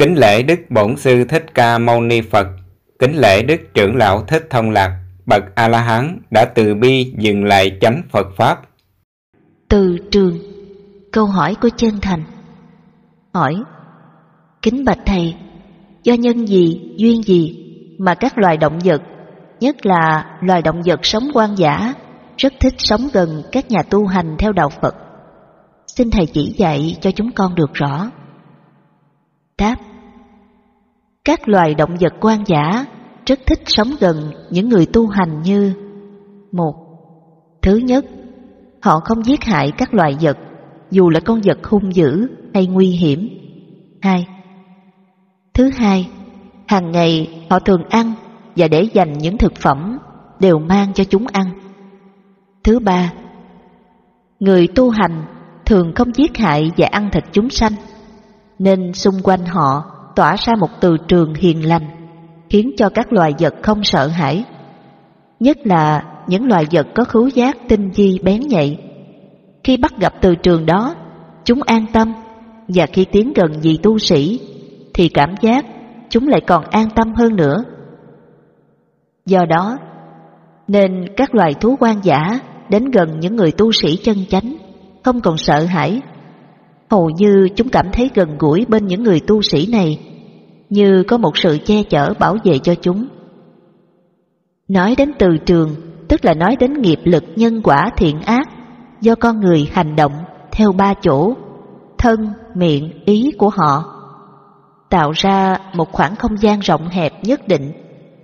Kính lễ Đức Bổn Sư Thích Ca Mâu Ni Phật, kính lễ Đức Trưởng Lão Thích Thông Lạc, bậc A-la-hán đã từ bi dừng lại chánh Phật Pháp. Từ trường, câu hỏi của chân thành. Hỏi, kính bạch thầy, do nhân gì, duyên gì mà các loài động vật, nhất là loài động vật sống quan giả, rất thích sống gần các nhà tu hành theo đạo Phật. Xin thầy chỉ dạy cho chúng con được rõ. Đáp các loài động vật quan giả rất thích sống gần những người tu hành như một Thứ nhất, họ không giết hại các loài vật, dù là con vật hung dữ hay nguy hiểm. Hai Thứ hai, hàng ngày họ thường ăn và để dành những thực phẩm đều mang cho chúng ăn. Thứ ba, người tu hành thường không giết hại và ăn thịt chúng sanh, nên xung quanh họ tỏa ra một từ trường hiền lành, khiến cho các loài vật không sợ hãi. Nhất là những loài vật có khứu giác tinh vi bén nhạy. Khi bắt gặp từ trường đó, chúng an tâm, và khi tiến gần vị tu sĩ, thì cảm giác chúng lại còn an tâm hơn nữa. Do đó, nên các loài thú quan giả đến gần những người tu sĩ chân chánh, không còn sợ hãi. Hầu như chúng cảm thấy gần gũi bên những người tu sĩ này, như có một sự che chở bảo vệ cho chúng. Nói đến từ trường, tức là nói đến nghiệp lực nhân quả thiện ác do con người hành động theo ba chỗ, thân, miệng, ý của họ, tạo ra một khoảng không gian rộng hẹp nhất định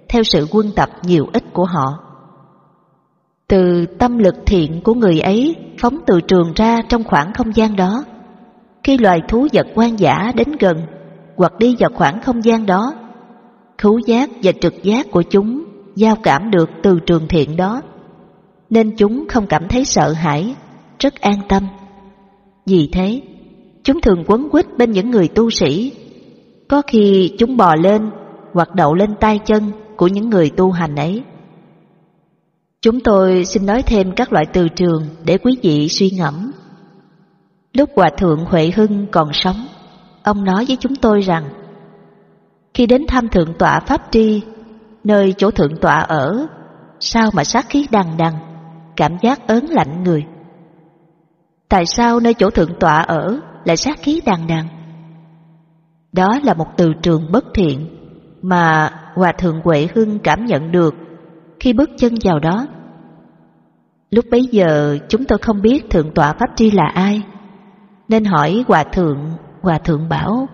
theo sự quân tập nhiều ít của họ. Từ tâm lực thiện của người ấy phóng từ trường ra trong khoảng không gian đó. Khi loài thú vật quan giả đến gần hoặc đi vào khoảng không gian đó, khứu giác và trực giác của chúng giao cảm được từ trường thiện đó, nên chúng không cảm thấy sợ hãi, rất an tâm. Vì thế, chúng thường quấn quýt bên những người tu sĩ. Có khi chúng bò lên hoặc đậu lên tay chân của những người tu hành ấy. Chúng tôi xin nói thêm các loại từ trường để quý vị suy ngẫm. Lúc Hòa Thượng Huệ Hưng còn sống, ông nói với chúng tôi rằng khi đến thăm Thượng tọa Pháp Tri, nơi chỗ Thượng tọa ở, sao mà sát khí đằng đằng, cảm giác ớn lạnh người. Tại sao nơi chỗ Thượng tọa ở lại sát khí đằng đằng? Đó là một từ trường bất thiện mà Hòa Thượng Huệ Hưng cảm nhận được khi bước chân vào đó. Lúc bấy giờ chúng tôi không biết Thượng tọa Pháp Tri là ai, nên hỏi Hòa Thượng, Hòa Thượng bảo,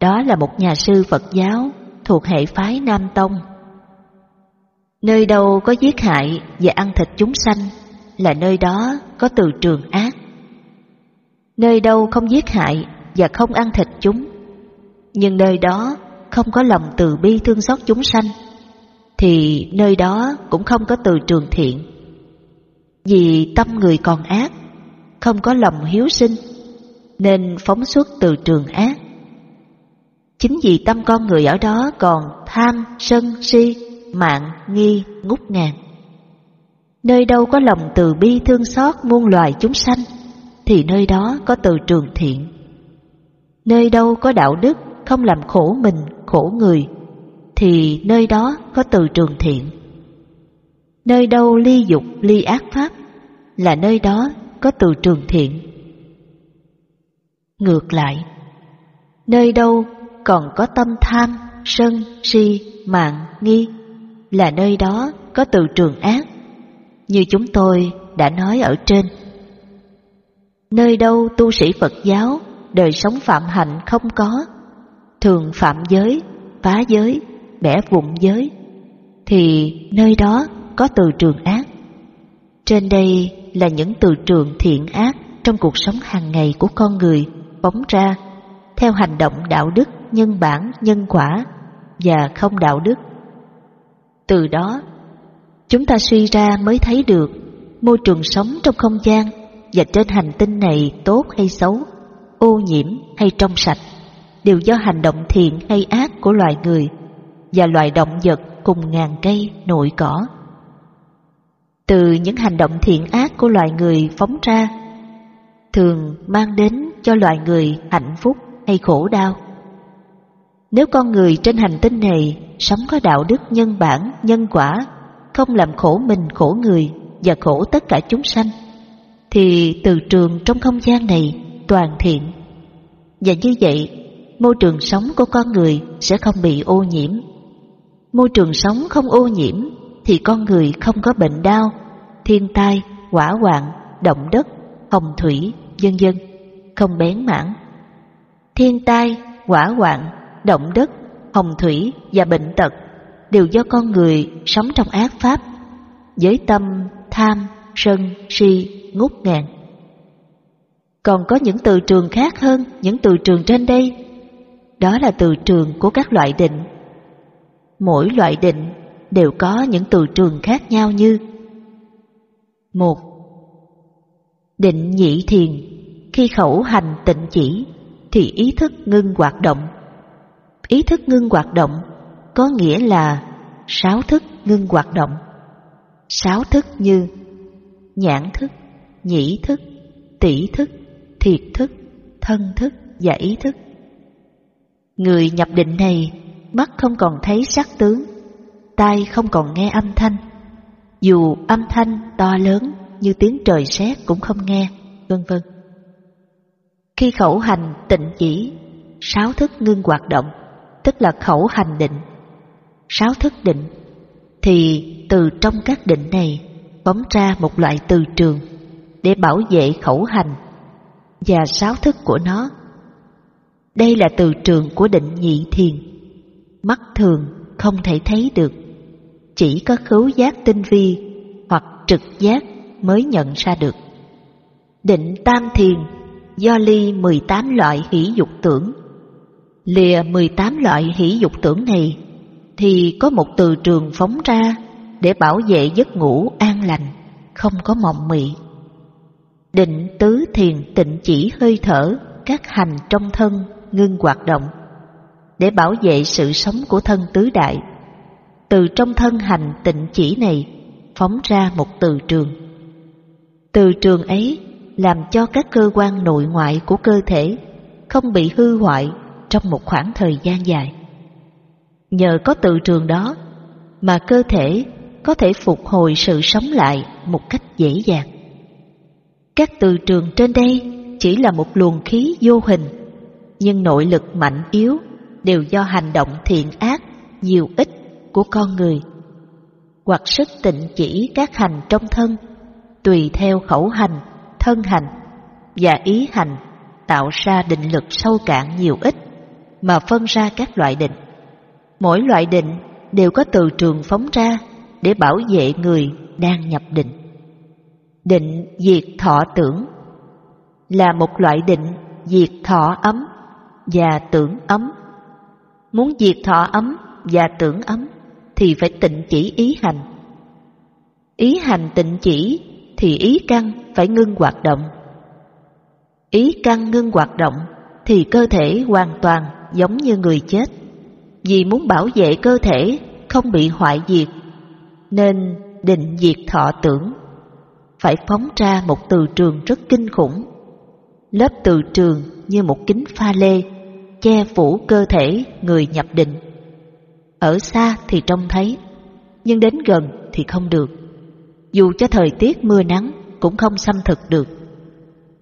đó là một nhà sư Phật giáo thuộc hệ phái Nam Tông. Nơi đâu có giết hại và ăn thịt chúng sanh là nơi đó có từ trường ác. Nơi đâu không giết hại và không ăn thịt chúng, nhưng nơi đó không có lòng từ bi thương xót chúng sanh, thì nơi đó cũng không có từ trường thiện. Vì tâm người còn ác, không có lòng hiếu sinh, nên phóng xuất từ trường ác. Chính vì tâm con người ở đó còn tham, sân, si, mạng, nghi, ngút ngàn. Nơi đâu có lòng từ bi thương xót muôn loài chúng sanh, thì nơi đó có từ trường thiện. Nơi đâu có đạo đức không làm khổ mình, khổ người, thì nơi đó có từ trường thiện. Nơi đâu ly dục, ly ác pháp, là nơi đó có từ trường thiện. Ngược lại, nơi đâu còn có tâm tham, sân, si, mạng, nghi, là nơi đó có từ trường ác, như chúng tôi đã nói ở trên. Nơi đâu tu sĩ Phật giáo, đời sống phạm hạnh không có, thường phạm giới, phá giới, bẻ vụn giới, thì nơi đó có từ trường ác. Trên đây là những từ trường thiện ác trong cuộc sống hàng ngày của con người phóng ra theo hành động đạo đức, nhân bản, nhân quả và không đạo đức. Từ đó, chúng ta suy ra mới thấy được môi trường sống trong không gian và trên hành tinh này tốt hay xấu, ô nhiễm hay trong sạch đều do hành động thiện hay ác của loài người và loài động vật cùng ngàn cây nội cỏ. Từ những hành động thiện ác của loài người phóng ra, thường mang đến cho loài người hạnh phúc hay khổ đau. Nếu con người trên hành tinh này sống có đạo đức nhân bản, nhân quả, không làm khổ mình, khổ người và khổ tất cả chúng sanh, thì từ trường trong không gian này toàn thiện. Và như vậy, môi trường sống của con người sẽ không bị ô nhiễm. Môi trường sống không ô nhiễm thì con người không có bệnh đau, thiên tai, hỏa hoạn, động đất, hồng thủy, vân vân, không bén mảng. Thiên tai, hỏa hoạn, động đất, hồng thủy và bệnh tật đều do con người sống trong ác pháp, với tâm tham, sân, si, ngút ngàn. Còn có những từ trường khác hơn những từ trường trên đây, đó là từ trường của các loại định. Mỗi loại định đều có những từ trường khác nhau như một Định nhị thiền khi khẩu hành tịnh chỉ Thì ý thức ngưng hoạt động. Ý thức ngưng hoạt động Có nghĩa là Sáu thức ngưng hoạt động. Sáu thức như Nhãn thức, nhĩ thức, tỷ thức, thiệt thức, thân thức và ý thức. Người nhập định này Mắt không còn thấy sắc tướng Tai không còn nghe âm thanh. Dù âm thanh to lớn như tiếng trời sét cũng không nghe, vân vân. Khi khẩu hành tịnh chỉ, sáu thức ngưng hoạt động, tức là khẩu hành định. Sáu thức định, thì từ trong các định này phóng ra một loại từ trường để bảo vệ khẩu hành và sáu thức của nó. Đây là từ trường của định nhị thiền, mắt thường không thể thấy được, chỉ có khứu giác tinh vi hoặc trực giác mới nhận ra được. Định tam thiền do ly 18 loại hỷ dục tưởng. Lìa 18 loại hỷ dục tưởng này thì có một từ trường phóng ra để bảo vệ giấc ngủ an lành, không có mộng mị. Định tứ thiền tịnh chỉ hơi thở các hành trong thân ngưng hoạt động để bảo vệ sự sống của thân tứ đại. Từ trong thân hành tịnh chỉ này phóng ra một từ trường từ trường ấy làm cho các cơ quan nội ngoại của cơ thể không bị hư hoại trong một khoảng thời gian dài. Nhờ có từ trường đó mà cơ thể có thể phục hồi sự sống lại một cách dễ dàng. Các từ trường trên đây chỉ là một luồng khí vô hình, nhưng nội lực mạnh yếu đều do hành động thiện ác nhiều ít của con người hoặc sức tịnh chỉ các hành trong thân tùy theo khẩu hành, thân hành và ý hành tạo ra định lực sâu cạn nhiều ít mà phân ra các loại định. Mỗi loại định đều có từ trường phóng ra để bảo vệ người đang nhập định. Định diệt thọ tưởng là một loại định diệt thọ ấm và tưởng ấm. Muốn diệt thọ ấm và tưởng ấm thì phải tịnh chỉ ý hành. Ý hành tịnh chỉ thì ý căn phải ngưng hoạt động. Ý căn ngưng hoạt động thì cơ thể hoàn toàn giống như người chết. Vì muốn bảo vệ cơ thể không bị hoại diệt, nên định diệt thọ tưởng phải phóng ra một từ trường rất kinh khủng. Lớp từ trường như một kính pha lê che phủ cơ thể người nhập định. Ở xa thì trông thấy, nhưng đến gần thì không được dù cho thời tiết mưa nắng cũng không xâm thực được.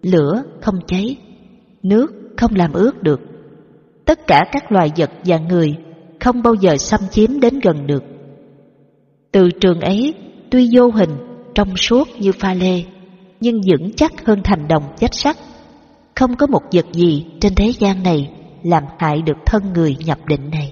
Lửa không cháy, nước không làm ướt được. Tất cả các loài vật và người không bao giờ xâm chiếm đến gần được. Từ trường ấy tuy vô hình, trong suốt như pha lê, nhưng vững chắc hơn thành đồng chết sắt. Không có một vật gì trên thế gian này làm hại được thân người nhập định này.